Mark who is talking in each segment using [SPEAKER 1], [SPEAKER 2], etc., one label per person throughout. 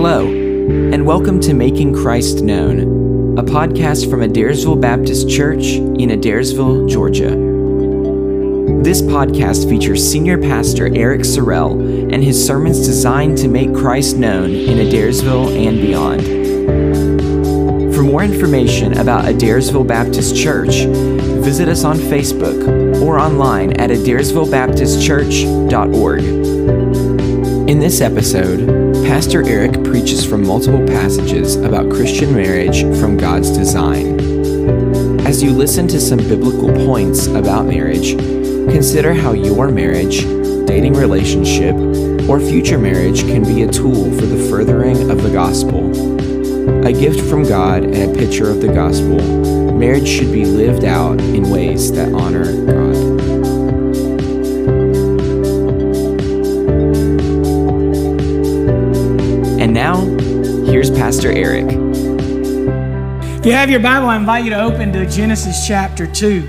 [SPEAKER 1] Hello, and welcome to Making Christ Known, a podcast from Adairsville Baptist Church in Adairsville, Georgia. This podcast features Senior Pastor Eric Sorrell and his sermons designed to make Christ known in Adairsville and beyond. For more information about Adairsville Baptist Church, visit us on Facebook or online at adairsvillebaptistchurch.org. In this episode, Pastor Eric preaches from multiple passages about Christian marriage from God's design. As you listen to some biblical points about marriage, consider how your marriage, dating relationship, or future marriage can be a tool for the furthering of the gospel. A gift from God and a picture of the gospel, marriage should be lived out in ways that honor God. Now, here's Pastor Eric.
[SPEAKER 2] If you have your Bible, I invite you to open to Genesis chapter 2.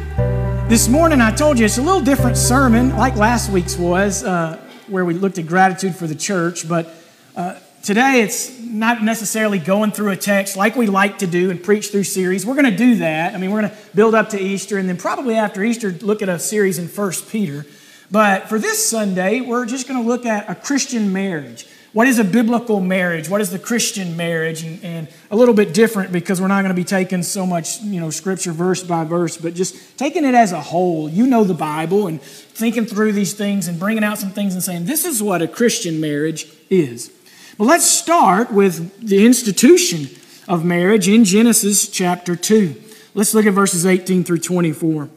[SPEAKER 2] This morning, I told you it's a little different sermon, like last week's was, uh, where we looked at gratitude for the church. But uh, today, it's not necessarily going through a text like we like to do and preach through series. We're going to do that. I mean, we're going to build up to Easter, and then probably after Easter, look at a series in First Peter. But for this Sunday, we're just going to look at a Christian marriage. What is a biblical marriage? What is the Christian marriage? And, and, a little bit different because we're not going to be taking so much, you know, scripture verse by verse, but just taking it as a whole. You know the Bible and thinking through these things and bringing out some things and saying, this is what a Christian marriage is. But let's start with the institution of marriage in Genesis chapter 2. Let's look at verses 18 through 24.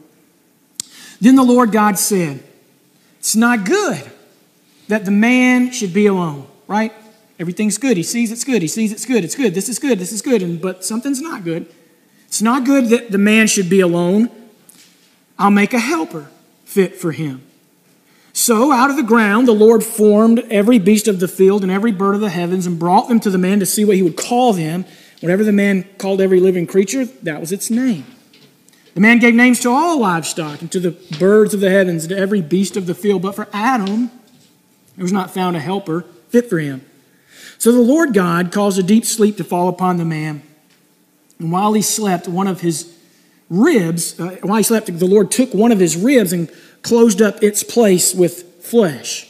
[SPEAKER 2] Then the Lord God said, It's not good that the man should be alone right? Everything's good. He sees it's good. He sees it's good. It's good. This is good. This is good. And, but something's not good. It's not good that the man should be alone. I'll make a helper fit for him. So out of the ground, the Lord formed every beast of the field and every bird of the heavens and brought them to the man to see what he would call them. Whatever the man called every living creature, that was its name. The man gave names to all livestock and to the birds of the heavens and to every beast of the field. But for Adam, there was not found a helper fit for him. So the Lord God caused a deep sleep to fall upon the man. And while he slept, one of his ribs, uh, while he slept, the Lord took one of his ribs and closed up its place with flesh.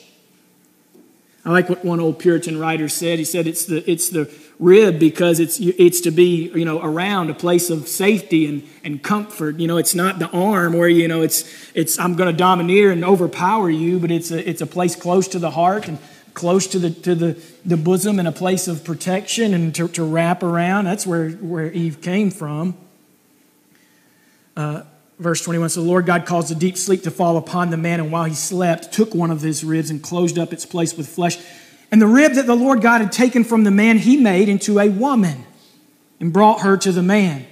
[SPEAKER 2] I like what one old Puritan writer said. He said it's the, it's the rib because it's, it's to be, you know, around a place of safety and, and comfort. You know, it's not the arm where, you know, it's, it's I'm going to domineer and overpower you, but it's a, it's a place close to the heart and close to the, to the, the bosom and a place of protection and to, to wrap around. That's where, where Eve came from. Uh, verse 21 So the Lord God caused a deep sleep to fall upon the man, and while he slept, took one of his ribs and closed up its place with flesh. And the rib that the Lord God had taken from the man, he made into a woman and brought her to the man.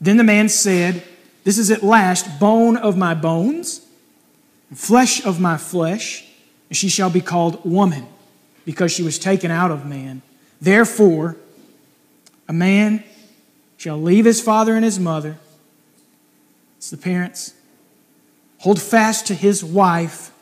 [SPEAKER 2] Then the man said, This is at last bone of my bones, flesh of my flesh she shall be called woman, because she was taken out of man. Therefore, a man shall leave his father and his mother, it's the parents, hold fast to his wife,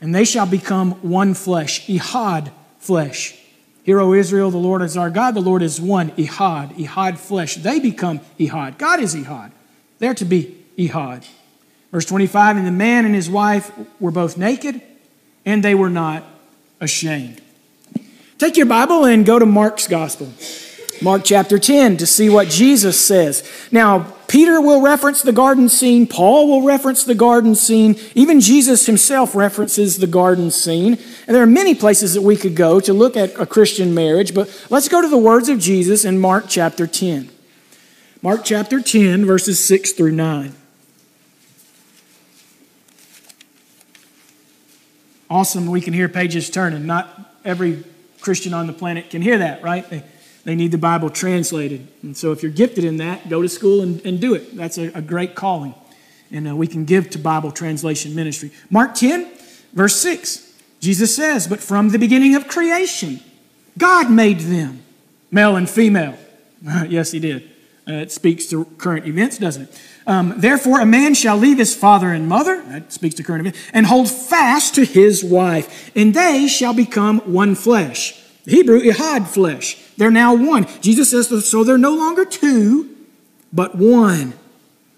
[SPEAKER 2] and they shall become one flesh, echad flesh. Hear, O Israel, the Lord is our God, the Lord is one, echad, echad flesh. They become echad. God is echad. They're to be echad. Verse 25, and the man and his wife were both naked and they were not ashamed. Take your Bible and go to Mark's Gospel, Mark chapter 10, to see what Jesus says. Now, Peter will reference the garden scene, Paul will reference the garden scene, even Jesus himself references the garden scene. And there are many places that we could go to look at a Christian marriage, but let's go to the words of Jesus in Mark chapter 10. Mark chapter 10, verses 6 through 9. Awesome we can hear pages turning. Not every Christian on the planet can hear that, right? They, they need the Bible translated. And so if you're gifted in that, go to school and, and do it. That's a, a great calling. And uh, we can give to Bible translation ministry. Mark 10, verse 6. Jesus says, But from the beginning of creation, God made them, male and female. yes, He did. Uh, it speaks to current events, doesn't it? Um, Therefore, a man shall leave his father and mother, that speaks to current events, and hold fast to his wife, and they shall become one flesh. Hebrew, echad flesh. They're now one. Jesus says, so they're no longer two, but one.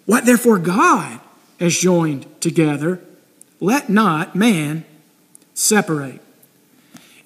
[SPEAKER 2] What therefore God has joined together, let not man separate.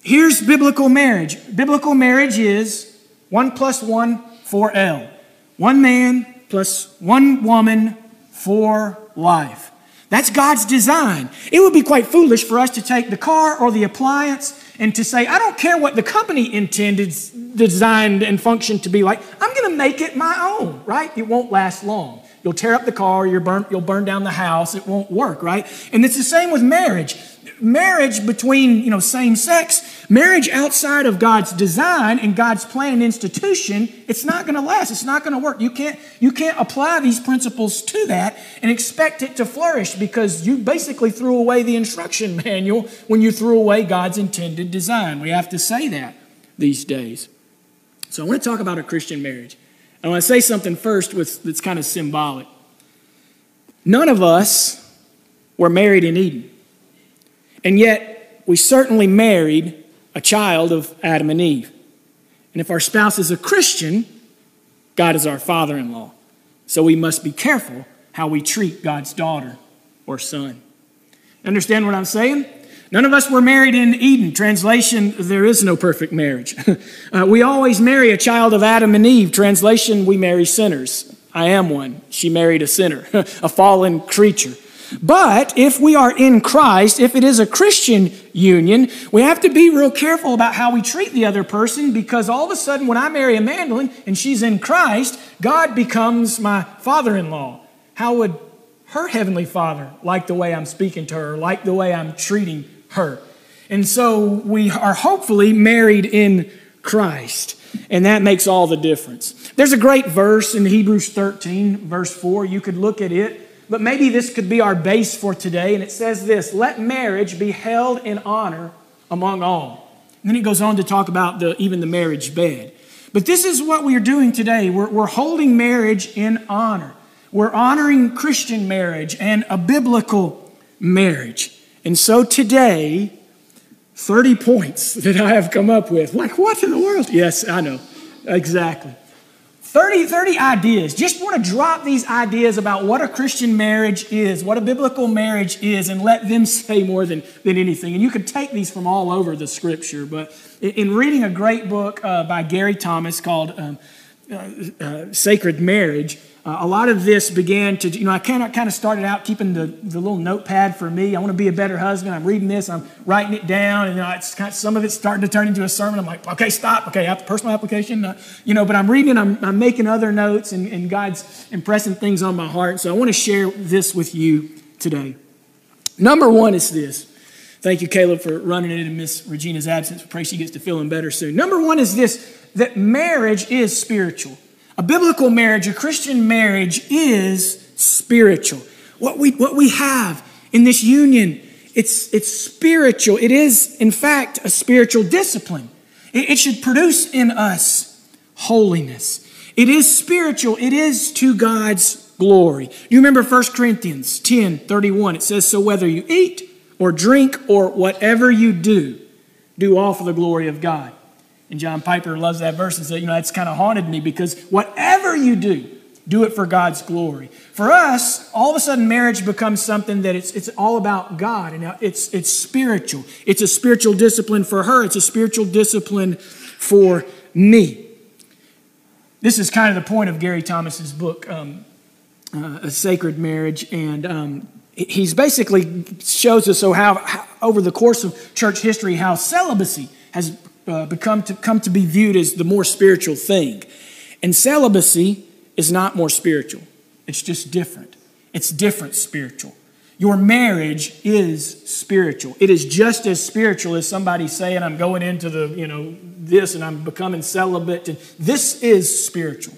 [SPEAKER 2] Here's biblical marriage. Biblical marriage is one plus one, four L. One man plus one woman for life. That's God's design. It would be quite foolish for us to take the car or the appliance and to say, I don't care what the company intended, designed, and functioned to be like, I'm going to make it my own, right? It won't last long. You'll tear up the car, you'll burn, you'll burn down the house, it won't work, right? And it's the same with marriage marriage between you know same sex marriage outside of god's design and god's plan and institution it's not going to last it's not going to work. You can't you can't apply these principles to that and expect it to flourish because you basically threw away the instruction manual when you threw away god's intended design. We have to say that these days. So i want to talk about a christian marriage. I want to say something first with, that's kind of symbolic. None of us were married in eden and yet, we certainly married a child of Adam and Eve. And if our spouse is a Christian, God is our father in law. So we must be careful how we treat God's daughter or son. Understand what I'm saying? None of us were married in Eden. Translation, there is no perfect marriage. uh, we always marry a child of Adam and Eve. Translation, we marry sinners. I am one. She married a sinner, a fallen creature. But if we are in Christ, if it is a Christian union, we have to be real careful about how we treat the other person because all of a sudden, when I marry a Madeline and she's in Christ, God becomes my father in law. How would her heavenly father like the way I'm speaking to her, like the way I'm treating her? And so we are hopefully married in Christ. And that makes all the difference. There's a great verse in Hebrews 13, verse 4. You could look at it but maybe this could be our base for today. And it says this Let marriage be held in honor among all. And then he goes on to talk about the, even the marriage bed. But this is what we're doing today. We're, we're holding marriage in honor. We're honoring Christian marriage and a biblical marriage. And so today, 30 points that I have come up with. Like, what in the world? Yes, I know. Exactly. 30, 30 ideas. Just want to drop these ideas about what a Christian marriage is, what a biblical marriage is, and let them say more than, than anything. And you could take these from all over the scripture, but in reading a great book uh, by Gary Thomas called um, uh, uh, Sacred Marriage, uh, a lot of this began to, you know, I kind of kind of started out keeping the, the little notepad for me. I want to be a better husband. I'm reading this, I'm writing it down, and know, it's kind of, some of it's starting to turn into a sermon. I'm like, okay, stop. Okay, I have personal application. Uh, you know, but I'm reading I'm, I'm making other notes, and, and God's impressing things on my heart. So I want to share this with you today. Number one is this. Thank you, Caleb, for running it in Miss Regina's absence. We pray she gets to feeling better soon. Number one is this that marriage is spiritual. A biblical marriage, a Christian marriage, is spiritual. What we, what we have in this union, it's, it's spiritual. It is, in fact, a spiritual discipline. It, it should produce in us holiness. It is spiritual. It is to God's glory. You remember 1 Corinthians 10 31. It says, So whether you eat or drink or whatever you do, do all for the glory of God. And John Piper loves that verse and said, you know, that's kind of haunted me because whatever you do, do it for God's glory. For us, all of a sudden marriage becomes something that it's, it's all about God and it's, it's spiritual. It's a spiritual discipline for her, it's a spiritual discipline for me. This is kind of the point of Gary Thomas's book, um, uh, A Sacred Marriage, and um, he's basically shows us so how, how over the course of church history how celibacy has uh, become to come to be viewed as the more spiritual thing. And celibacy is not more spiritual. It's just different. It's different spiritual. Your marriage is spiritual. It is just as spiritual as somebody saying, I'm going into the, you know, this and I'm becoming celibate. And this is spiritual.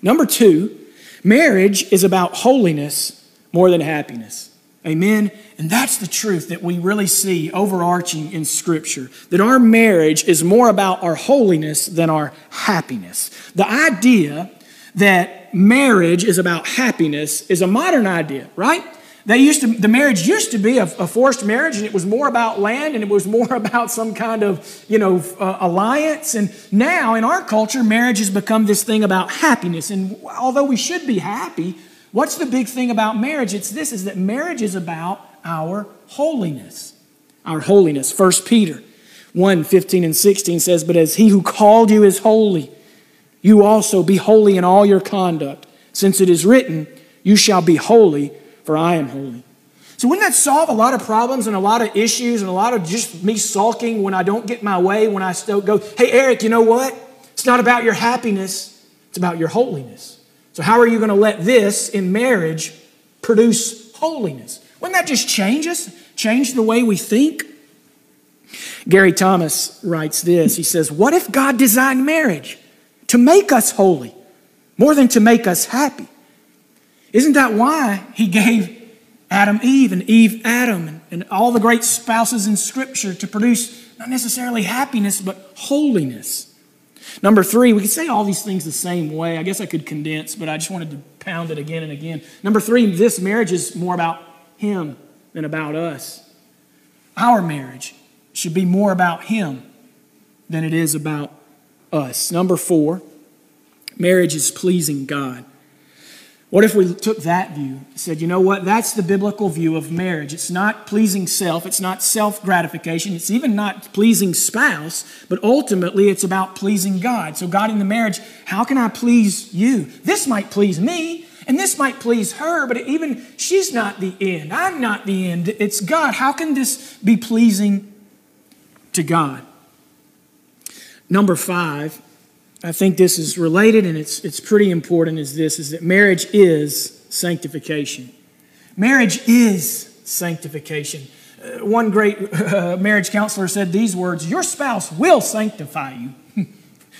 [SPEAKER 2] Number two, marriage is about holiness more than happiness. Amen. And that's the truth that we really see overarching in Scripture that our marriage is more about our holiness than our happiness. The idea that marriage is about happiness is a modern idea, right? They used to, the marriage used to be a, a, forced marriage, and it was more about land, and it was more about some kind of, you know, uh, alliance. And now in our culture, marriage has become this thing about happiness. And although we should be happy, what's the big thing about marriage? It's this: is that marriage is about our holiness, our holiness. First Peter 1, 15 and 16 says, "But as He who called you is holy, you also be holy in all your conduct, since it is written, You shall be holy." for I am holy. So, wouldn't that solve a lot of problems and a lot of issues and a lot of just me sulking when I don't get my way, when I still go, hey, Eric, you know what? It's not about your happiness, it's about your holiness. So, how are you going to let this in marriage produce holiness? Wouldn't that just change us? Change the way we think? Gary Thomas writes this He says, What if God designed marriage to make us holy more than to make us happy? Isn't that why he gave Adam Eve and Eve Adam and, all the great spouses in Scripture to produce not necessarily happiness, but holiness? Number three, we could say all these things the same way. I guess I could condense, but I just wanted to pound it again and again. Number three, this marriage is more about him than about us. Our marriage should be more about him than it is about us. Number four, marriage is pleasing God. What if we took that view, said, you know what, that's the biblical view of marriage. It's not pleasing self, it's not self gratification, it's even not pleasing spouse, but ultimately it's about pleasing God. So, God in the marriage, how can I please you? This might please me, and this might please her, but even she's not the end. I'm not the end. It's God. How can this be pleasing to God? Number five, I think this is related and it's, it's pretty important is this is that marriage is sanctification. Marriage is sanctification. Uh, one great uh, marriage counselor said these words Your spouse will sanctify you.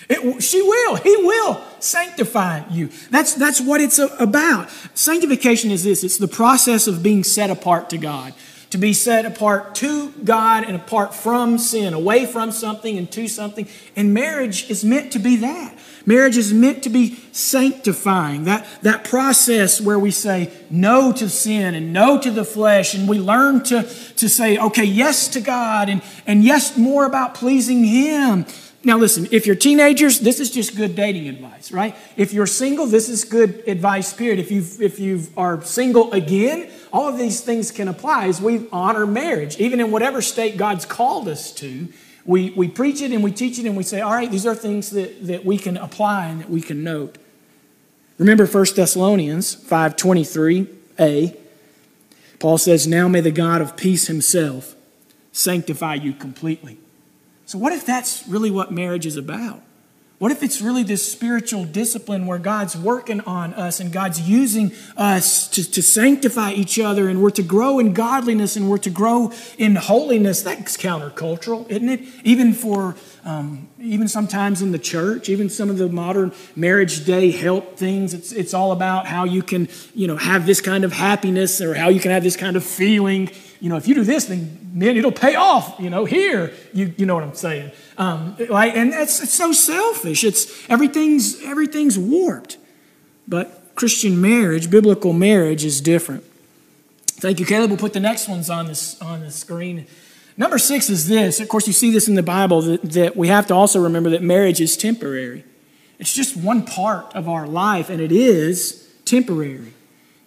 [SPEAKER 2] It, she will. He will sanctify you. That's, that's what it's about. Sanctification is this it's the process of being set apart to God to be set apart to God and apart from sin, away from something and to something. And marriage is meant to be that. Marriage is meant to be sanctifying, that, that process where we say no to sin and no to the flesh, and we learn to, to say, okay, yes to God and, and yes more about pleasing Him. Now, listen, if you're teenagers, this is just good dating advice, right? If you're single, this is good advice, period. If you if you are single again, all of these things can apply as we honor marriage, even in whatever state God's called us to. We, we preach it and we teach it and we say, all right, these are things that, that we can apply and that we can note. Remember 1 Thessalonians 5.23a. Paul says, Now may the God of peace himself sanctify you completely. So, what if that's really what marriage is about? What if it's really this spiritual discipline where God's working on us and God's using us to, to sanctify each other and we're to grow in godliness and we're to grow in holiness? That's countercultural, isn't it? Even for, um, even sometimes in the church, even some of the modern marriage day help things, it's, it's all about how you can, you know, have this kind of happiness or how you can have this kind of feeling you know, if you do this, then man, it'll pay off. You know, here, you, you know what I'm saying. Um, like, and it's, it's so selfish. It's everything's everything's warped. But Christian marriage, biblical marriage, is different. Thank you, Caleb. We'll put the next ones on this on the screen. Number six is this. Of course, you see this in the Bible that, that we have to also remember that marriage is temporary. It's just one part of our life, and it is temporary.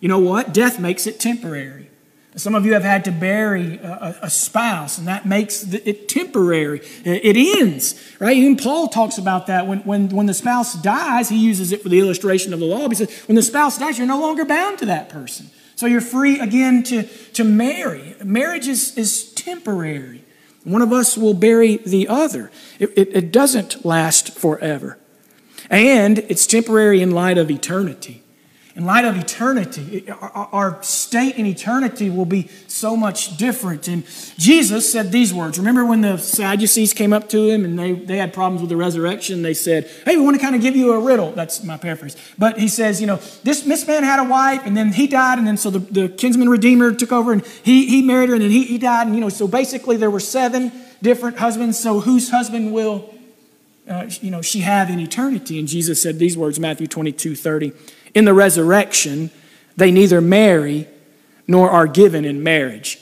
[SPEAKER 2] You know what? Death makes it temporary. Some of you have had to bury a, a spouse, and that makes it temporary. It ends, right? Even Paul talks about that. When, when, when the spouse dies, he uses it for the illustration of the law. He says, when the spouse dies, you're no longer bound to that person. So you're free again to, to marry. Marriage is, is temporary. One of us will bury the other. It, it, it doesn't last forever. And it's temporary in light of eternity in light of eternity, our state in eternity will be so much different. And Jesus said these words. Remember when the Sadducees came up to him and they, they had problems with the resurrection? They said, Hey, we want to kind of give you a riddle. That's my paraphrase. But he says, You know, this, this man had a wife and then he died. And then so the, the kinsman redeemer took over and he, he married her and then he, he died. And, you know, so basically there were seven different husbands. So whose husband will, uh, you know, she have in eternity? And Jesus said these words, Matthew 22 30. In the resurrection, they neither marry nor are given in marriage.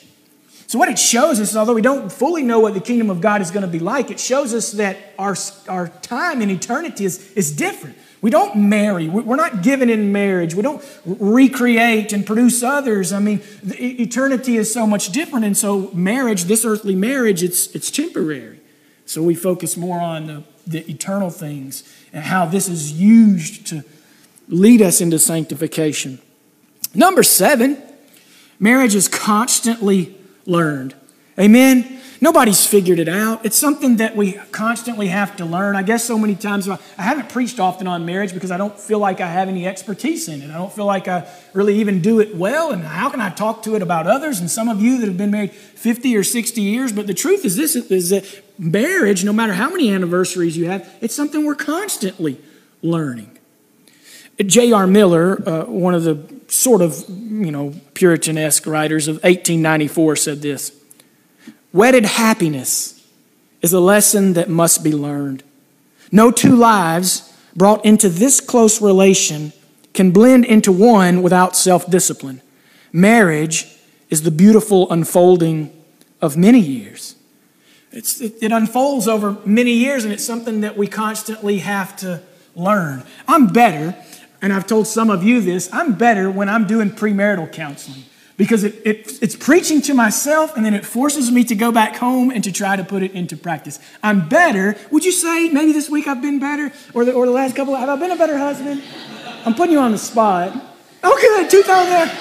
[SPEAKER 2] So, what it shows us, although we don't fully know what the kingdom of God is going to be like, it shows us that our, our time in eternity is, is different. We don't marry. We're not given in marriage. We don't recreate and produce others. I mean, eternity is so much different. And so, marriage, this earthly marriage, it's, it's temporary. So, we focus more on the, the eternal things and how this is used to lead us into sanctification. Number seven, marriage is constantly learned. Amen. Nobody's figured it out. It's something that we constantly have to learn. I guess so many times I haven't preached often on marriage because I don't feel like I have any expertise in it. I don't feel like I really even do it well. And how can I talk to it about others? And some of you that have been married 50 or 60 years. But the truth is this is that marriage, no matter how many anniversaries you have, it's something we're constantly learning. J.R. Miller, uh, one of the sort of, you know, Puritan-esque writers of 1894 said this. Wedded happiness is a lesson that must be learned. No two lives brought into this close relation can blend into one without self discipline. Marriage is the beautiful unfolding of many years. It, it, unfolds over many years, and it's something that we constantly have to learn. I'm better, and I've told some of you this, I'm better when I'm doing premarital counseling because it, it, it's preaching to myself and then it forces me to go back home and to try to put it into practice. I'm better. Would you say maybe this week I've been better or the, or the last couple? Have I been a better husband? I'm putting you on the spot. Okay, good. 2000.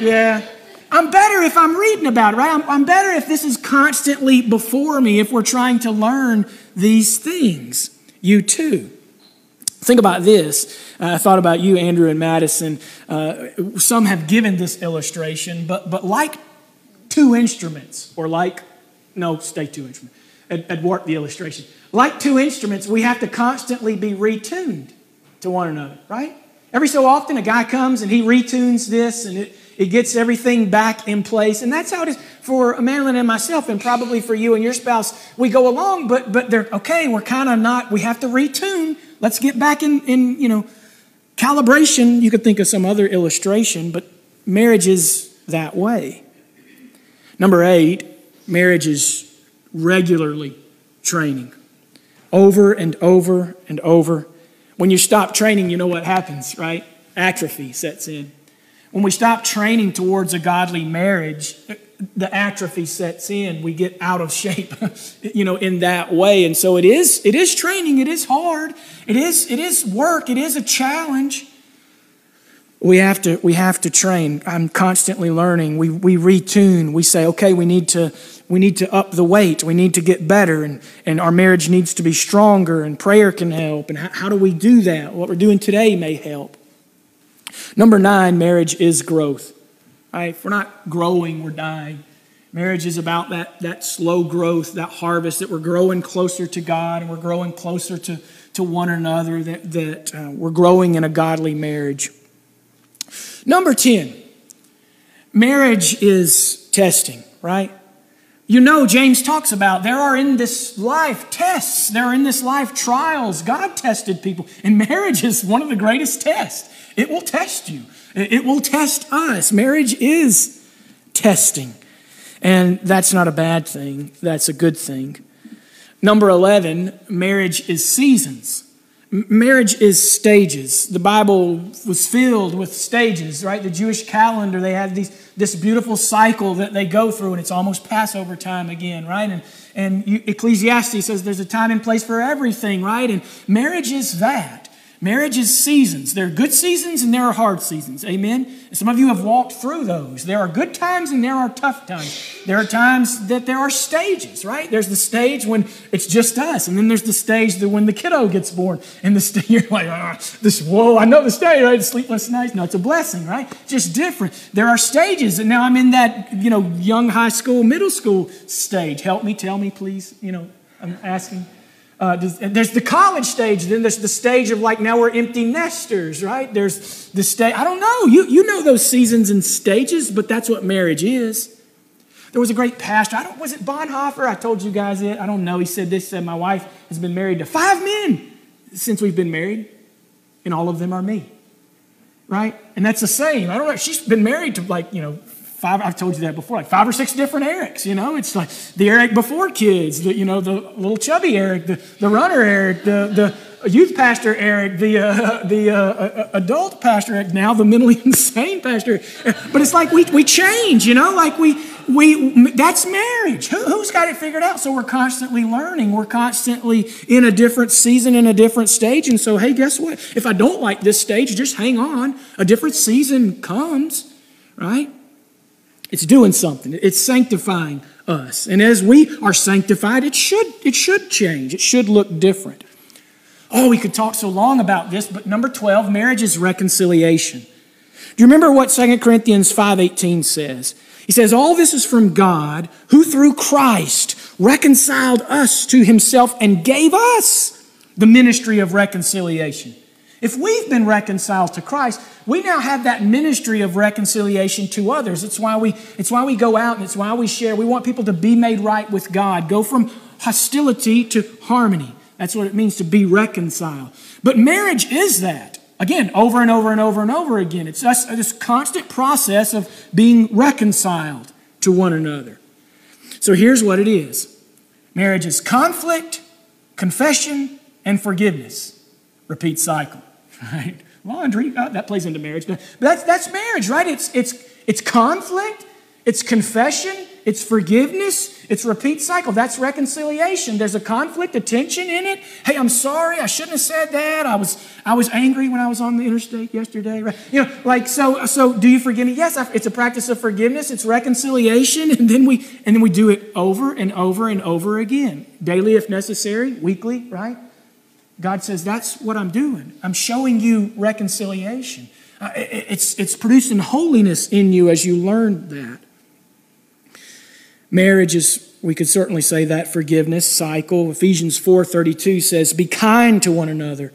[SPEAKER 2] Yeah. I'm better if I'm reading about it, right? I'm, I'm better if this is constantly before me, if we're trying to learn these things. You too. Think about this. Uh, I thought about you, Andrew and Madison. Uh, some have given this illustration, but, but like two instruments, or like, no, stay two instruments. I'd, I'd warp the illustration. Like two instruments, we have to constantly be retuned to one another, right? Every so often, a guy comes and he retunes this and it, it gets everything back in place. And that's how it is for Madeline and myself, and probably for you and your spouse. We go along, but, but they're okay, we're kind of not, we have to retune Let's get back in, in, you know, calibration. You could think of some other illustration, but marriage is that way. Number eight, marriage is regularly training. Over and over and over. When you stop training, you know what happens, right? Atrophy sets in. When we stop training towards a godly marriage, the atrophy sets in. We get out of shape, you know, in that way. And so it is, it is training. It is hard. It is, it is work. It is a challenge. We have to, we have to train. I'm constantly learning. We, we retune. We say, okay, we need to, we need to up the weight. We need to get better. And, and our marriage needs to be stronger and prayer can help. And how, how do we do that? What we're doing today may help. Number nine, marriage is growth. Right? If we're not growing, we're dying. Marriage is about that, that slow growth, that harvest, that we're growing closer to God and we're growing closer to, to one another, that, that uh, we're growing in a godly marriage. Number 10, marriage is testing, right? You know, James talks about there are in this life tests, there are in this life trials. God tested people, and marriage is one of the greatest tests. It will test you. It will test us. Marriage is testing. And that's not a bad thing, that's a good thing. Number 11, marriage is seasons. Marriage is stages. The Bible was filled with stages, right? The Jewish calendar, they had these, this beautiful cycle that they go through, and it's almost Passover time again, right? And, and Ecclesiastes says there's a time and place for everything, right? And marriage is that. Marriage is seasons. There are good seasons and there are hard seasons. Amen? Some of you have walked through those. There are good times and there are tough times. There are times that there are stages, right? There's the stage when it's just us, and then there's the stage that when the kiddo gets born, and the st- you're like, ah, this, whoa, I know the stage, right? Sleepless nights. No, it's a blessing, right? Just different. There are stages, and now I'm in that, you know, young high school, middle school stage. Help me, tell me, please. You know, I'm asking. Uh, there's the college stage, then there's the stage of like now we're empty nesters, right? There's the stage, I don't know. You, you know those seasons and stages, but that's what marriage is. There was a great pastor, I don't, was it Bonhoeffer? I told you guys it. I don't know. He said this, said, My wife has been married to five men since we've been married, and all of them are me, right? And that's the same. I don't know. She's been married to like, you know, five, I've told you that before, like five or six different Erics, you know? It's like the Eric before kids, the, you know, the little chubby Eric, the, the runner Eric, the, the youth pastor Eric, the, uh, the uh, uh adult pastor Eric, now the mentally insane pastor. But it's like we, we change, you know? Like we, we, that's marriage. Who, who's got it figured out? So we're constantly learning. We're constantly in a different season, in a different stage. And so, hey, guess what? If I don't like this stage, just hang on. A different season comes, right? It's doing something. It's sanctifying us. And as we are sanctified, it should, it should change. It should look different. Oh, we could talk so long about this, but number 12, marriage is reconciliation. Do you remember what 2 Corinthians 5:18 says? He says, All this is from God, who through Christ reconciled us to himself and gave us the ministry of reconciliation. If we've been reconciled to Christ, we now have that ministry of reconciliation to others. It's why we, it's why we go out and it's why we share. We want people to be made right with God, go from hostility to harmony. That's what it means to be reconciled. But marriage is that. Again, over and over and over and over again. It's just this constant process of being reconciled to one another. So here's what it is marriage is conflict, confession, and forgiveness. Repeat cycle, right? Laundry, oh, that plays into marriage. But that's, that's marriage, right? It's, it's, it's conflict, it's confession, it's forgiveness, it's repeat cycle. That's reconciliation. There's a conflict, a tension in it. Hey, I'm sorry, I shouldn't have said that. I was I was angry when I was on the interstate yesterday. Right? You know, like so so do you forgive me? Yes, it's a practice of forgiveness, it's reconciliation, and then we and then we do it over and over and over again. Daily if necessary, weekly, right? God says, That's what I'm doing. I'm showing you reconciliation. Uh, it's, it's producing holiness in you as you learn that. Marriage is, we could certainly say that forgiveness cycle. Ephesians 4:32 says, "Be kind to one another,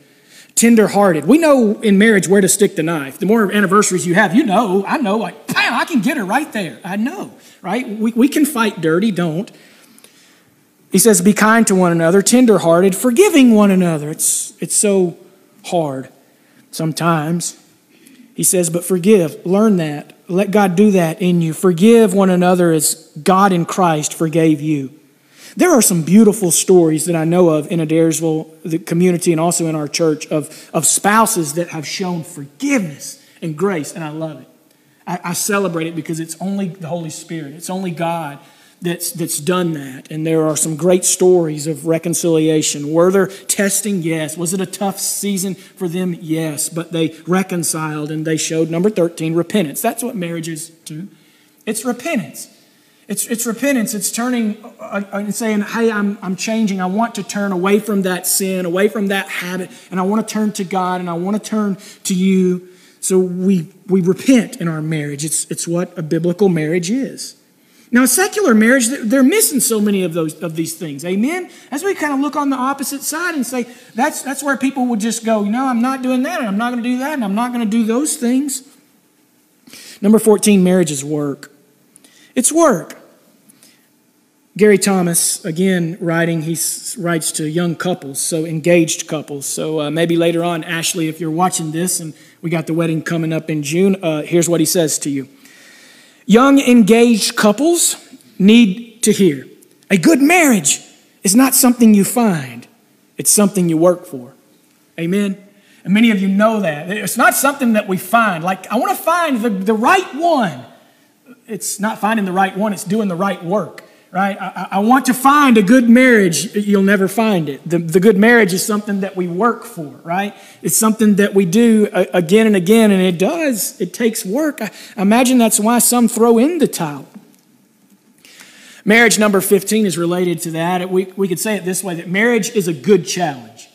[SPEAKER 2] tender-hearted." We know in marriage where to stick the knife. The more anniversaries you have, you know, I know, like, bam, I can get her right there. I know, right? We, we can fight dirty, don't. He says, "Be kind to one another, tender-hearted, forgiving one another." It's it's so hard sometimes. He says, "But forgive. Learn that." Let God do that in you. Forgive one another as God in Christ forgave you. There are some beautiful stories that I know of in Adairsville, the community, and also in our church of, of spouses that have shown forgiveness and grace, and I love it. I, I celebrate it because it's only the Holy Spirit, it's only God that's, that's done that. And there are some great stories of reconciliation. Were there testing? Yes. Was it a tough season for them? Yes. But they reconciled and they showed, number 13, repentance. That's what marriage is to. It's repentance. It's, it's repentance. It's turning uh, uh, and saying, hey, I'm, I'm changing. I want to turn away from that sin, away from that habit, and I want to turn to God and I want to turn to you. So we, we repent in our marriage. It's, it's what a biblical marriage is. Now, secular marriage, they're missing so many of those of these things. Amen. As we kind of look on the opposite side and say that's that's where people would just go, you know, I'm not doing that, and I'm not going to do that, and I'm not going to do those things. Number 14, marriage is work. It's work. Gary Thomas, again, writing, he writes to young couples, so engaged couples. So uh, maybe later on, Ashley, if you're watching this and we got the wedding coming up in June, uh, here's what he says to you. Young engaged couples need to hear a good marriage is not something you find, it's something you work for. Amen. And many of you know that. It's not something that we find. Like, I want to find the, the right one. It's not finding the right one, it's doing the right work right? I, I, want to find a good marriage. You'll never find it. The, the good marriage is something that we work for, right? It's something that we do uh, again and again, and it does. It takes work. I, imagine that's why some throw in the towel. Marriage number 15 is related to that. We, we could say it this way that marriage is a good challenge.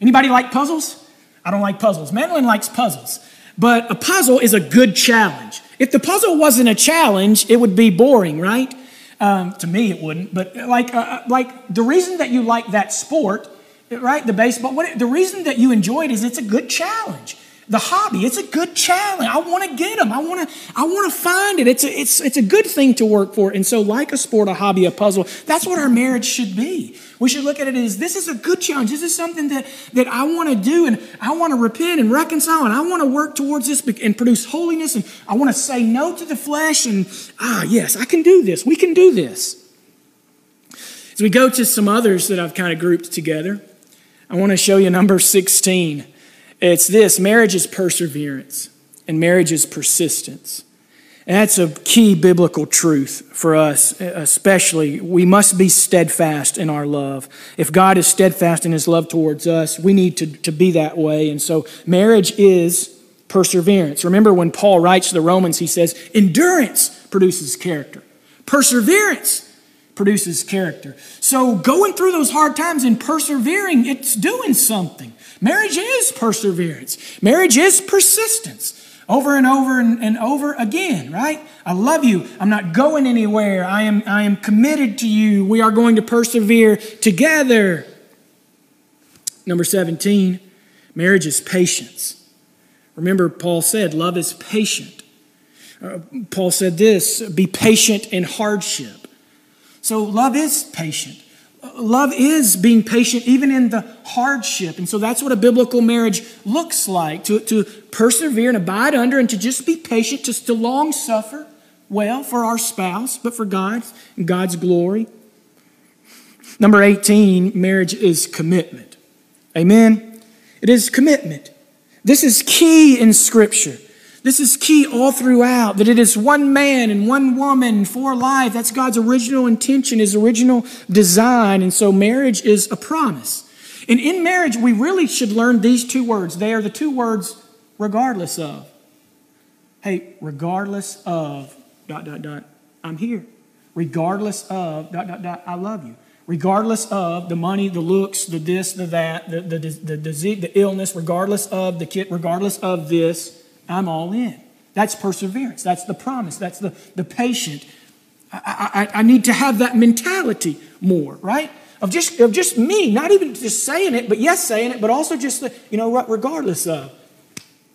[SPEAKER 2] Anybody like puzzles? I don't like puzzles. Madeline likes puzzles. But a puzzle is a good challenge. If the puzzle wasn't a challenge, it would be boring, right? Um, to me, it wouldn't. But like, uh, uh, like the reason that you like that sport, right? The baseball. What, the reason that you enjoy it is it's a good challenge. The hobby. It's a good challenge. I want to get them. I want to. I want to find it. It's a, it's it's a good thing to work for. And so, like a sport, a hobby, a puzzle. That's what our marriage should be. We should look at it as this is a good challenge. This is something that that I want to do, and I want to repent and reconcile, and I want to work towards this and produce holiness, and I want to say no to the flesh. And ah, yes, I can do this. We can do this. As we go to some others that I've kind of grouped together, I want to show you number sixteen. It's this marriage is perseverance, and marriage is persistence. And that's a key biblical truth for us, especially. We must be steadfast in our love. If God is steadfast in his love towards us, we need to, to be that way. And so, marriage is perseverance. Remember when Paul writes to the Romans, he says, endurance produces character, perseverance produces character. So, going through those hard times and persevering, it's doing something. Marriage is perseverance, marriage is persistence. Over and over and, and over again, right? I love you. I'm not going anywhere. I am, I am committed to you. We are going to persevere together. Number 17, marriage is patience. Remember, Paul said, love is patient. Uh, Paul said this be patient in hardship. So, love is patient. Love is being patient even in the hardship. And so that's what a biblical marriage looks like to, to persevere and abide under and to just be patient, just to long suffer well for our spouse, but for God and God's glory. Number 18, marriage is commitment. Amen? It is commitment. This is key in Scripture. This is key all throughout that it is one man and one woman for life. That's God's original intention, His original design. And so marriage is a promise. And in marriage, we really should learn these two words. They are the two words regardless of. Hey, regardless of, dot, dot, dot, I'm here. Regardless of, dot, dot, dot, I love you. Regardless of the money, the looks, the this, the that, the, the, the, disease, the illness, regardless of the kid, regardless of this, I'm all in. That's perseverance. That's the promise. That's the, the patient. I, I, I need to have that mentality more, right? Of just, of just me, not even just saying it, but yes, saying it, but also just the, you know what, regardless of.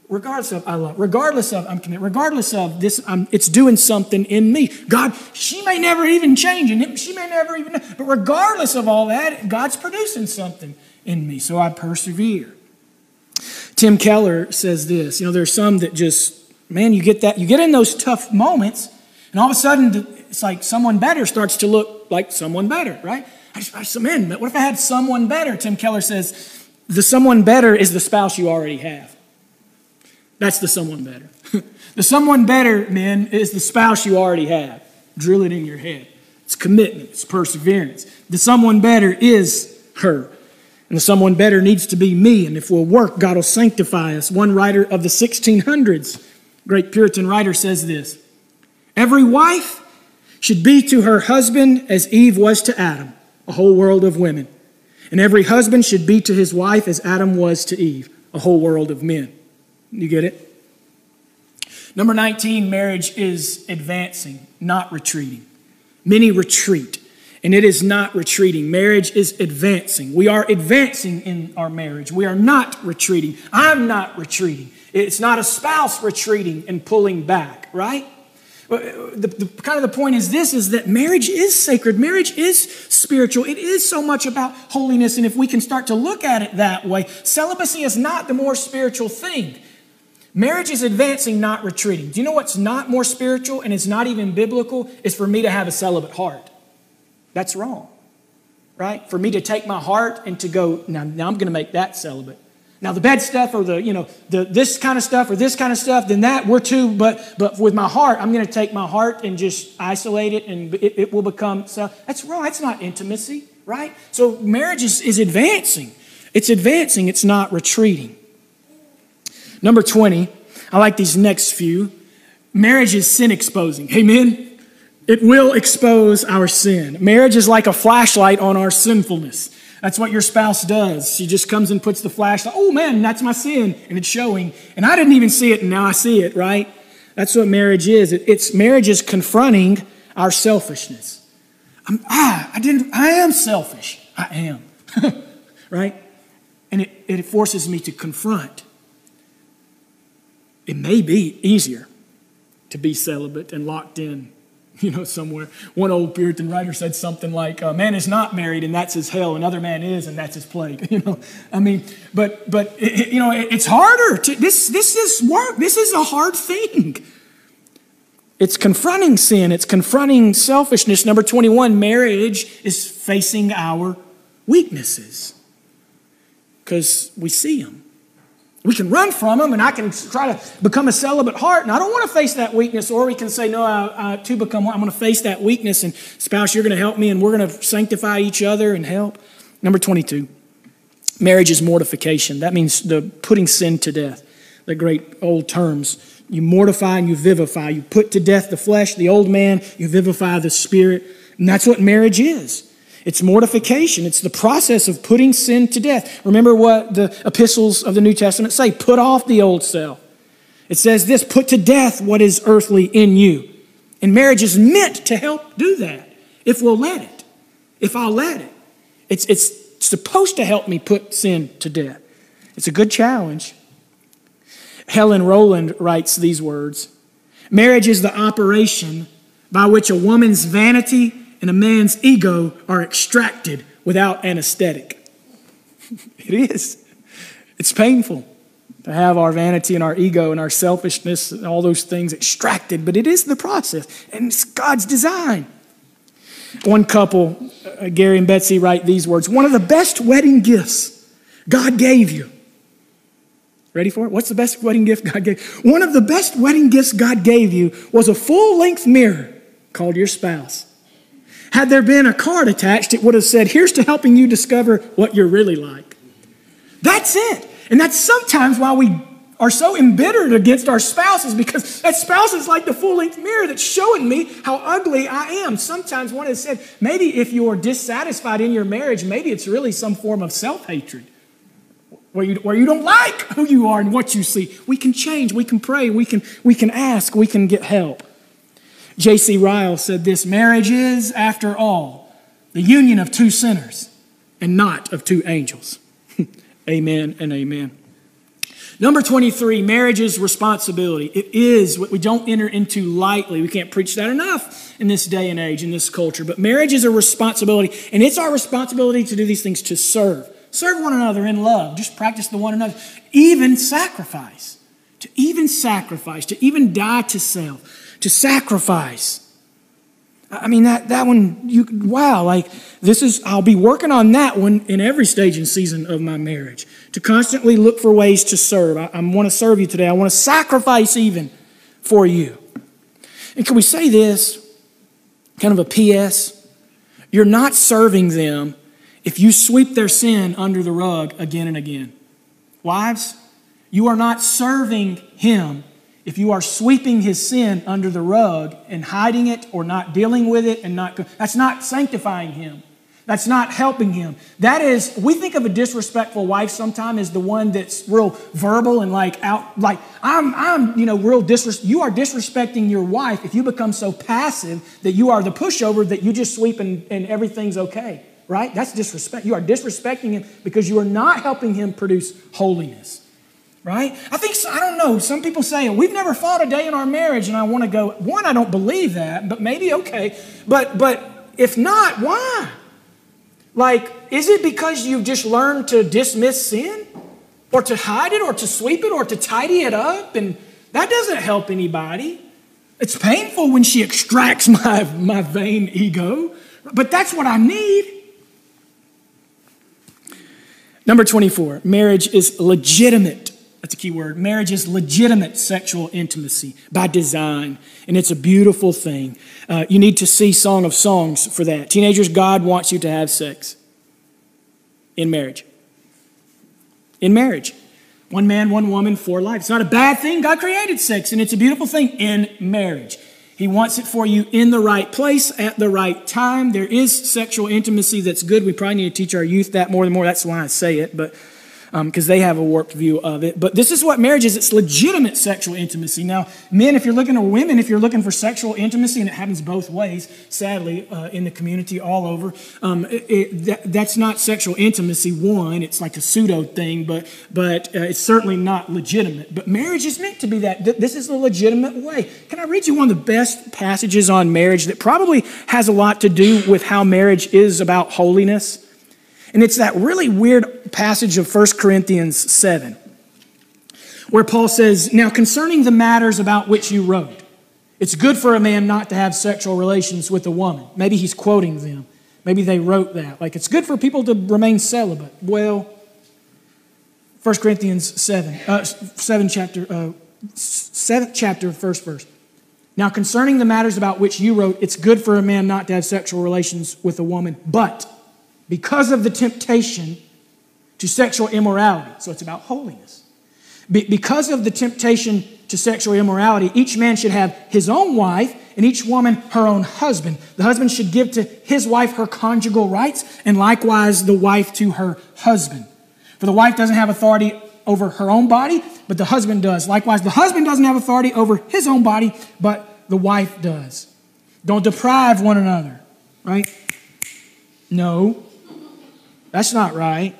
[SPEAKER 2] Regardless of, I love, regardless of, I'm committed, regardless of this, I'm, it's doing something in me. God, she may never even change, and she may never even, but regardless of all that, God's producing something in me, so I persevere. Tim Keller says this you know, there's some that just, man, you get that, you get in those tough moments, and all of a sudden it's like someone better starts to look like someone better, right? I just, I just man, what if I had someone better? Tim Keller says, the someone better is the spouse you already have. That's the someone better. the someone better, men, is the spouse you already have. Drill it in your head. It's commitment, it's perseverance. The someone better is her. And someone better needs to be me. And if we'll work, God will sanctify us. One writer of the 1600s, great Puritan writer, says this Every wife should be to her husband as Eve was to Adam, a whole world of women. And every husband should be to his wife as Adam was to Eve, a whole world of men. You get it? Number 19, marriage is advancing, not retreating. Many retreat and it is not retreating. Marriage is advancing. We are advancing in our marriage. We are not retreating. I'm not retreating. It's not a spouse retreating and pulling back, right? Uh, the, the, kind of the point is this is that marriage is sacred marriage is spiritual it is so much about holiness and if we can start to look at it that way celibacy is not the more spiritual thing marriage is advancing not retreating do you know what's not more spiritual and it's not even biblical is for me to have a celibate heart that's wrong, right? For me to take my heart and to go, now, now I'm going to make that celibate. Now the bad stuff or the, you know, the, this kind of stuff or this kind of stuff, then that we're too, but, but with my heart, I'm going to take my heart and just isolate it and it, it will become, so that's wrong. That's not intimacy, right? So marriage is, is advancing. It's advancing. It's not retreating. Number 20, I like these next few. Marriage is sin exposing. Amen? It will expose our sin. Marriage is like a flashlight on our sinfulness. That's what your spouse does. She just comes and puts the flashlight. Oh man, that's my sin. And it's showing. And I didn't even see it, and now I see it, right? That's what marriage is. it's marriage is confronting our selfishness. I'm, ah, I didn't, I am selfish. I am. right? And it, it forces me to confront it may be easier to be celibate and locked in, you know, somewhere. One old Puritan writer said something like, "A man is not married, and that's his hell. Another man is, and that's his plague." You know, I mean, but but it, you know, it, it's harder. To, this this is work. This is a hard thing. It's confronting sin. It's confronting selfishness. Number twenty-one, marriage is facing our weaknesses because we see them. We can run from them, and I can try to become a celibate heart, and I don't want to face that weakness. Or we can say, No, I, I, to become I'm going to face that weakness, and spouse, you're going to help me, and we're going to sanctify each other and help. Number 22, marriage is mortification. That means the putting sin to death. The great old terms. You mortify and you vivify. You put to death the flesh, the old man, you vivify the spirit. And that's what marriage is. It's mortification. It's the process of putting sin to death. Remember what the epistles of the New Testament say put off the old self. It says this put to death what is earthly in you. And marriage is meant to help do that if we'll let it. If I'll let it. It's, it's supposed to help me put sin to death. It's a good challenge. Helen Rowland writes these words Marriage is the operation by which a woman's vanity and a man's ego are extracted without anesthetic. it is. It's painful to have our vanity and our ego and our selfishness and all those things extracted, but it is the process, and it's God's design. One couple, uh, Gary and Betsy, write these words One of the best wedding gifts God gave you. Ready for it? What's the best wedding gift God gave? One of the best wedding gifts God gave you was a full length mirror called your spouse. Had there been a card attached, it would have said, Here's to helping you discover what you're really like. That's it. And that's sometimes why we are so embittered against our spouses because that spouse is like the full length mirror that's showing me how ugly I am. Sometimes one has said, maybe if you're dissatisfied in your marriage, maybe it's really some form of self hatred. Where you, where you don't like who you are and what you see. We can change, we can pray, we can, we can ask, we can get help. J.C. Ryle said this marriage is, after all, the union of two sinners and not of two angels. amen and amen. Number 23, marriage's responsibility. It is what we don't enter into lightly. We can't preach that enough in this day and age, in this culture. But marriage is a responsibility, and it's our responsibility to do these things to serve. Serve one another in love. Just practice the one another. Even sacrifice. To even sacrifice, to even die to self to sacrifice. I mean, that, that one, you, wow, like this is, I'll be working on that one in every stage and season of my marriage. To constantly look for ways to serve. I, I want to serve you today. I want to sacrifice even for you. And can we say this, kind of a PS? You're not serving them if you sweep their sin under the rug again and again. Wives, you are not serving him if you are sweeping his sin under the rug and hiding it or not dealing with it and not that's not sanctifying him. That's not helping him. That is we think of a disrespectful wife sometimes as the one that's real verbal and like out like i'm i'm you know real disres you are disrespecting your wife if you become so passive that you are the pushover that you just sweep and, and everything's okay right? That's disrespect you are disrespecting him because you are not helping him produce holiness right? I think, I don't know, some people say, we've never fought a day in our marriage, and I want to go, one, I don't believe that, but maybe okay. But, but if not, why? Like, is it because you've just learned to dismiss sin? Or to hide it, or to sweep it, or to tidy it up? And that doesn't help anybody. It's painful when she extracts my, my vain ego, but that's what I need. Number 24, marriage is legitimate that's a key word. Marriage is legitimate sexual intimacy by design, and it's a beautiful thing. Uh, you need to see Song of Songs for that. Teenagers, God wants you to have sex in marriage. In marriage. One man, one woman, for life. It's not a bad thing. God created sex, and it's a beautiful thing in marriage. He wants it for you in the right place at the right time. There is sexual intimacy that's good. We probably need to teach our youth that more and more. That's why I say it. But because um, they have a warped view of it. But this is what marriage is it's legitimate sexual intimacy. Now, men, if you're looking or women, if you're looking for sexual intimacy, and it happens both ways, sadly, uh, in the community all over, um, it, it, that, that's not sexual intimacy, one. It's like a pseudo thing, but, but uh, it's certainly not legitimate. But marriage is meant to be that. This is the legitimate way. Can I read you one of the best passages on marriage that probably has a lot to do with how marriage is about holiness? And it's that really weird passage of 1 Corinthians 7, where Paul says, Now concerning the matters about which you wrote, it's good for a man not to have sexual relations with a woman. Maybe he's quoting them. Maybe they wrote that. Like, it's good for people to remain celibate. Well, 1 Corinthians 7, uh, 7 chapter, uh, 7th chapter, first verse. Now, concerning the matters about which you wrote, it's good for a man not to have sexual relations with a woman, but because of the temptation to sexual immorality. So it's about holiness. Be- because of the temptation to sexual immorality, each man should have his own wife and each woman her own husband. The husband should give to his wife her conjugal rights and likewise the wife to her husband. For the wife doesn't have authority over her own body, but the husband does. Likewise, the husband doesn't have authority over his own body, but the wife does. Don't deprive one another, right? No, that's not right.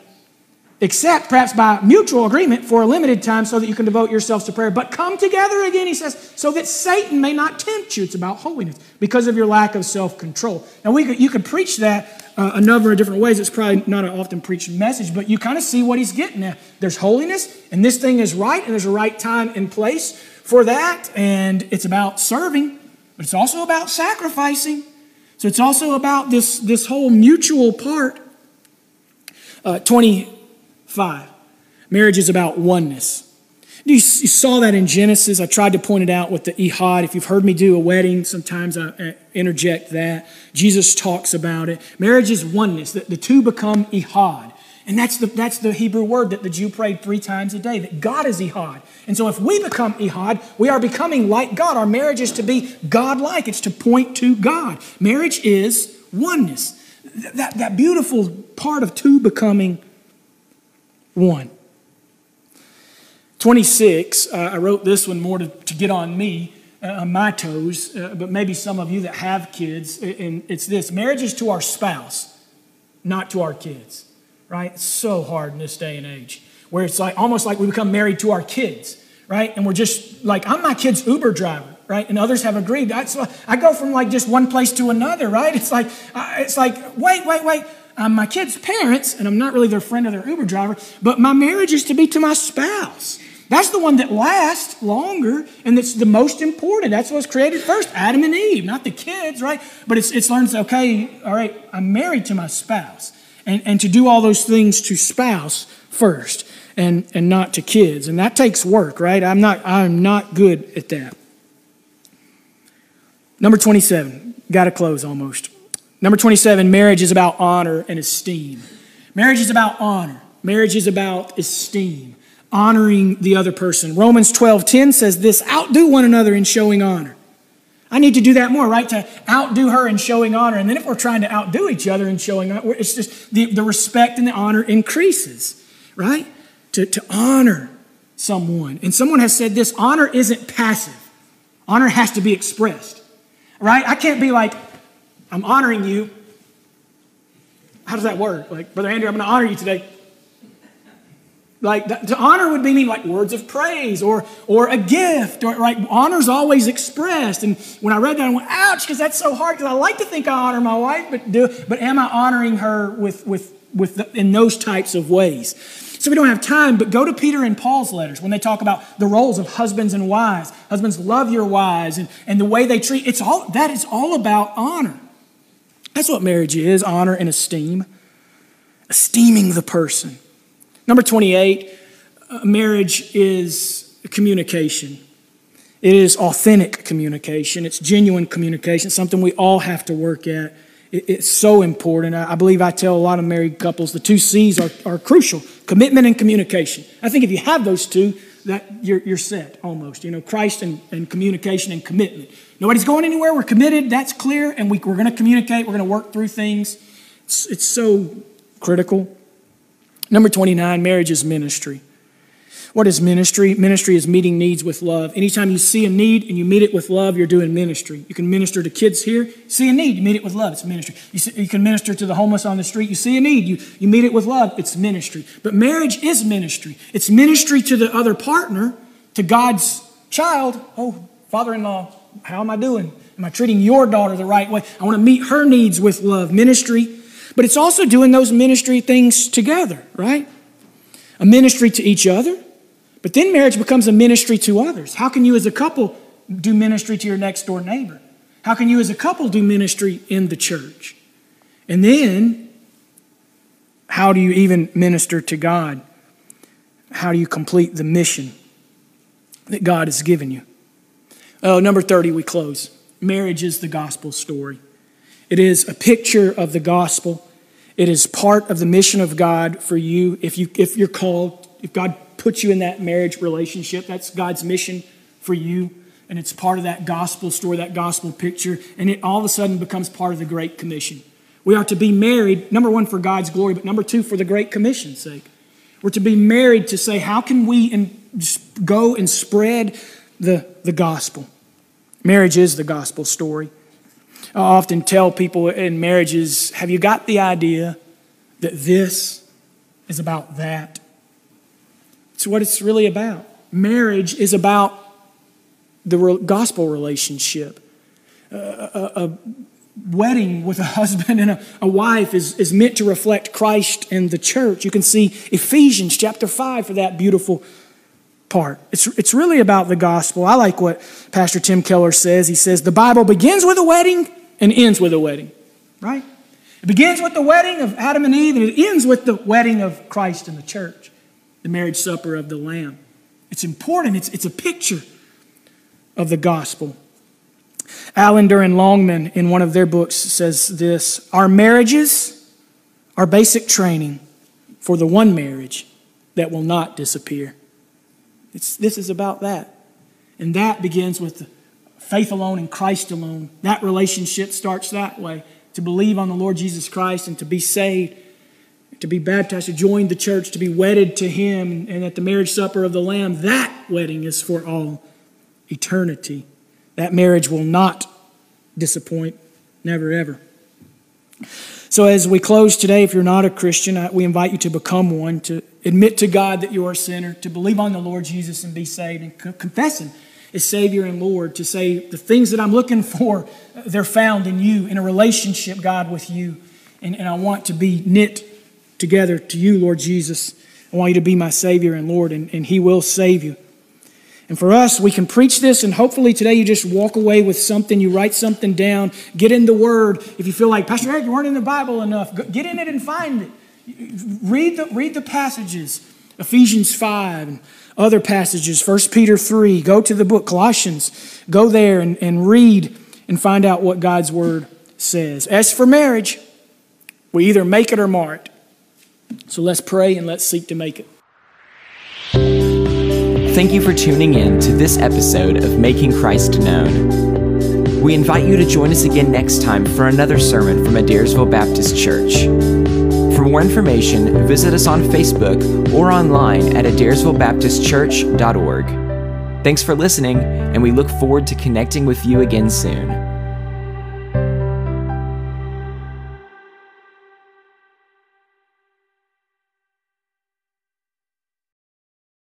[SPEAKER 2] Except perhaps by mutual agreement for a limited time so that you can devote yourselves to prayer. But come together again, he says, so that Satan may not tempt you. It's about holiness because of your lack of self control. Now, we could, you could preach that uh, a number of different ways. It's probably not an often preached message, but you kind of see what he's getting at. There's holiness, and this thing is right, and there's a right time and place for that, and it's about serving, but it's also about sacrificing. So it's also about this, this whole mutual part uh, 25. Marriage is about oneness. You, saw that in Genesis. I tried to point it out with the echad. If you've heard me do a wedding, sometimes I interject that. Jesus talks about it. Marriage is oneness, the, the two become echad. And that's the, that's the Hebrew word that the Jew prayed three times a day, that God is echad. And so if we become echad, we are becoming like God. Our marriage is to be God like, it's to point to God. Marriage is oneness that, that beautiful part of two becoming one. 26, uh, I wrote this one more to, to get on me, uh, on my toes, uh, but maybe some of you that have kids, and it's this marriage is to our spouse, not to our kids, right? It's so hard in this day and age where it's like almost like we become married to our kids, right? And we're just like, I'm my kid's Uber driver right? And others have agreed. That's I go from like just one place to another, right? It's like it's like wait, wait, wait. I'm my kids' parents, and I'm not really their friend or their Uber driver, but my marriage is to be to my spouse. That's the one that lasts longer and that's the most important. That's what was created first Adam and Eve, not the kids, right? But it's, it's learned, okay, all right, I'm married to my spouse. And, and to do all those things to spouse first and, and not to kids. And that takes work, right? I'm not, I'm not good at that. Number 27, got to close almost. Number 27, marriage is about honor and esteem. Marriage is about honor. Marriage is about esteem, honoring the other person. Romans 12, 10 says this outdo one another in showing honor. I need to do that more, right? To outdo her in showing honor. And then if we're trying to outdo each other in showing honor, it's just the, the respect and the honor increases, right? To, to honor someone. And someone has said this honor isn't passive, honor has to be expressed right? I can't be like, I'm honoring you. How does that work? Like, Brother Andrew, I'm going to honor you today. Like to honor would mean like words of praise or or a gift or right honor's always expressed. And when I read that, I went, ouch, because that's so hard. Because I like to think I honor my wife, but do but am I honoring her with with with the, in those types of ways? So we don't have time, but go to Peter and Paul's letters when they talk about the roles of husbands and wives. Husbands, love your wives and, and the way they treat. It's all that is all about honor. That's what marriage is, honor and esteem. Esteeming the person. Number 28, uh, marriage is communication. It is authentic communication. It's genuine communication, something we all have to work at it's so important. I believe I tell a lot of married couples the two C's are, are crucial commitment and communication. I think if you have those two, that you're, you're set almost. You know, Christ and, and communication and commitment. Nobody's going anywhere. We're committed. That's clear. And we, we're going to communicate. We're going to work through things. It's, it's so critical. Number 29, marriage is ministry. What is ministry? Ministry is meeting needs with love. Anytime you see a need and you meet it with love, you're doing ministry. You can minister to kids here, see a need, you meet it with love, it's ministry. You, see, you can minister to the homeless on the street, you see a need, you, you meet it with love, it's ministry. But marriage is ministry. It's ministry to the other partner, to God's child. Oh, father in law, how am I doing? Am I treating your daughter the right way? I want to meet her needs with love, ministry. But it's also doing those ministry things together, right? A ministry to each other but then marriage becomes a ministry to others. How can you, as a couple, do ministry to your next door neighbor? How can you, as a couple, do ministry in the church? And then, how do you even minister to God? How do you complete the mission that God has given you? Oh, number 30, we close. Marriage is the gospel story. It is a picture of the gospel. It is part of the mission of God for you if, you, if you're called, if God puts you in that marriage relationship. That's God's mission for you. And it's part of that gospel story, that gospel picture. And it all of a sudden becomes part of the Great Commission. We are to be married, number one, for God's glory, but number two, for the Great Commission's sake. We're to be married to say, how can we go and spread the, the gospel? Marriage is the gospel story. I often tell people in marriages, have you got the idea that this is about that? It's what it's really about. Marriage is about the gospel relationship. a, a, wedding with a husband and a, a, wife is, is meant to reflect Christ and the church. You can see Ephesians chapter 5 for that beautiful part. It's, it's really about the gospel. I like what Pastor Tim Keller says. He says, The Bible begins with a wedding and ends with a wedding, right? It begins with the wedding of Adam and Eve and it ends with the wedding of Christ and the church the marriage supper of the Lamb. It's important, it's, it's a picture of the gospel. Allender and Longman, in one of their books, says this Our marriages are basic training for the one marriage that will not disappear. It's, this is about that. And that begins with faith alone and Christ alone. That relationship starts that way to believe on the Lord Jesus Christ and to be saved to be baptized, to join the church, to be wedded to Him, and at the marriage supper of the Lamb, that wedding is for all eternity. That marriage will not disappoint, never ever. So, as we close today, if you're not a Christian, we invite you to become one, to admit to God that you're a sinner, to believe on the Lord Jesus and be saved, and confess Him as Savior and Lord, to say, the things that I'm looking for, they're found in you, in a relationship, God, with you. And, and I want to be knit together to you, Lord Jesus. I want you to be my Savior and Lord, and, and He will save you. And for us, we can preach this, and hopefully today you just walk away with something. You write something down, get in the Word. If you feel like, Pastor Eric, you weren't in the Bible enough, get in it and find it. Read the, read the passages, Ephesians 5 and other passages, 1 Peter 3. Go to the book, Colossians. Go there and, and read and find out what God's Word says. As for marriage, we either make it or mar it. So let's pray and let's seek to make it.
[SPEAKER 1] Thank you for tuning in to this episode of Making Christ Known. We invite you to join us again next time for another sermon from Adairsville Baptist Church. For more information, visit us on Facebook or online at adairsvillebaptistchurch.org. Thanks for listening, and we look forward to connecting with you again soon.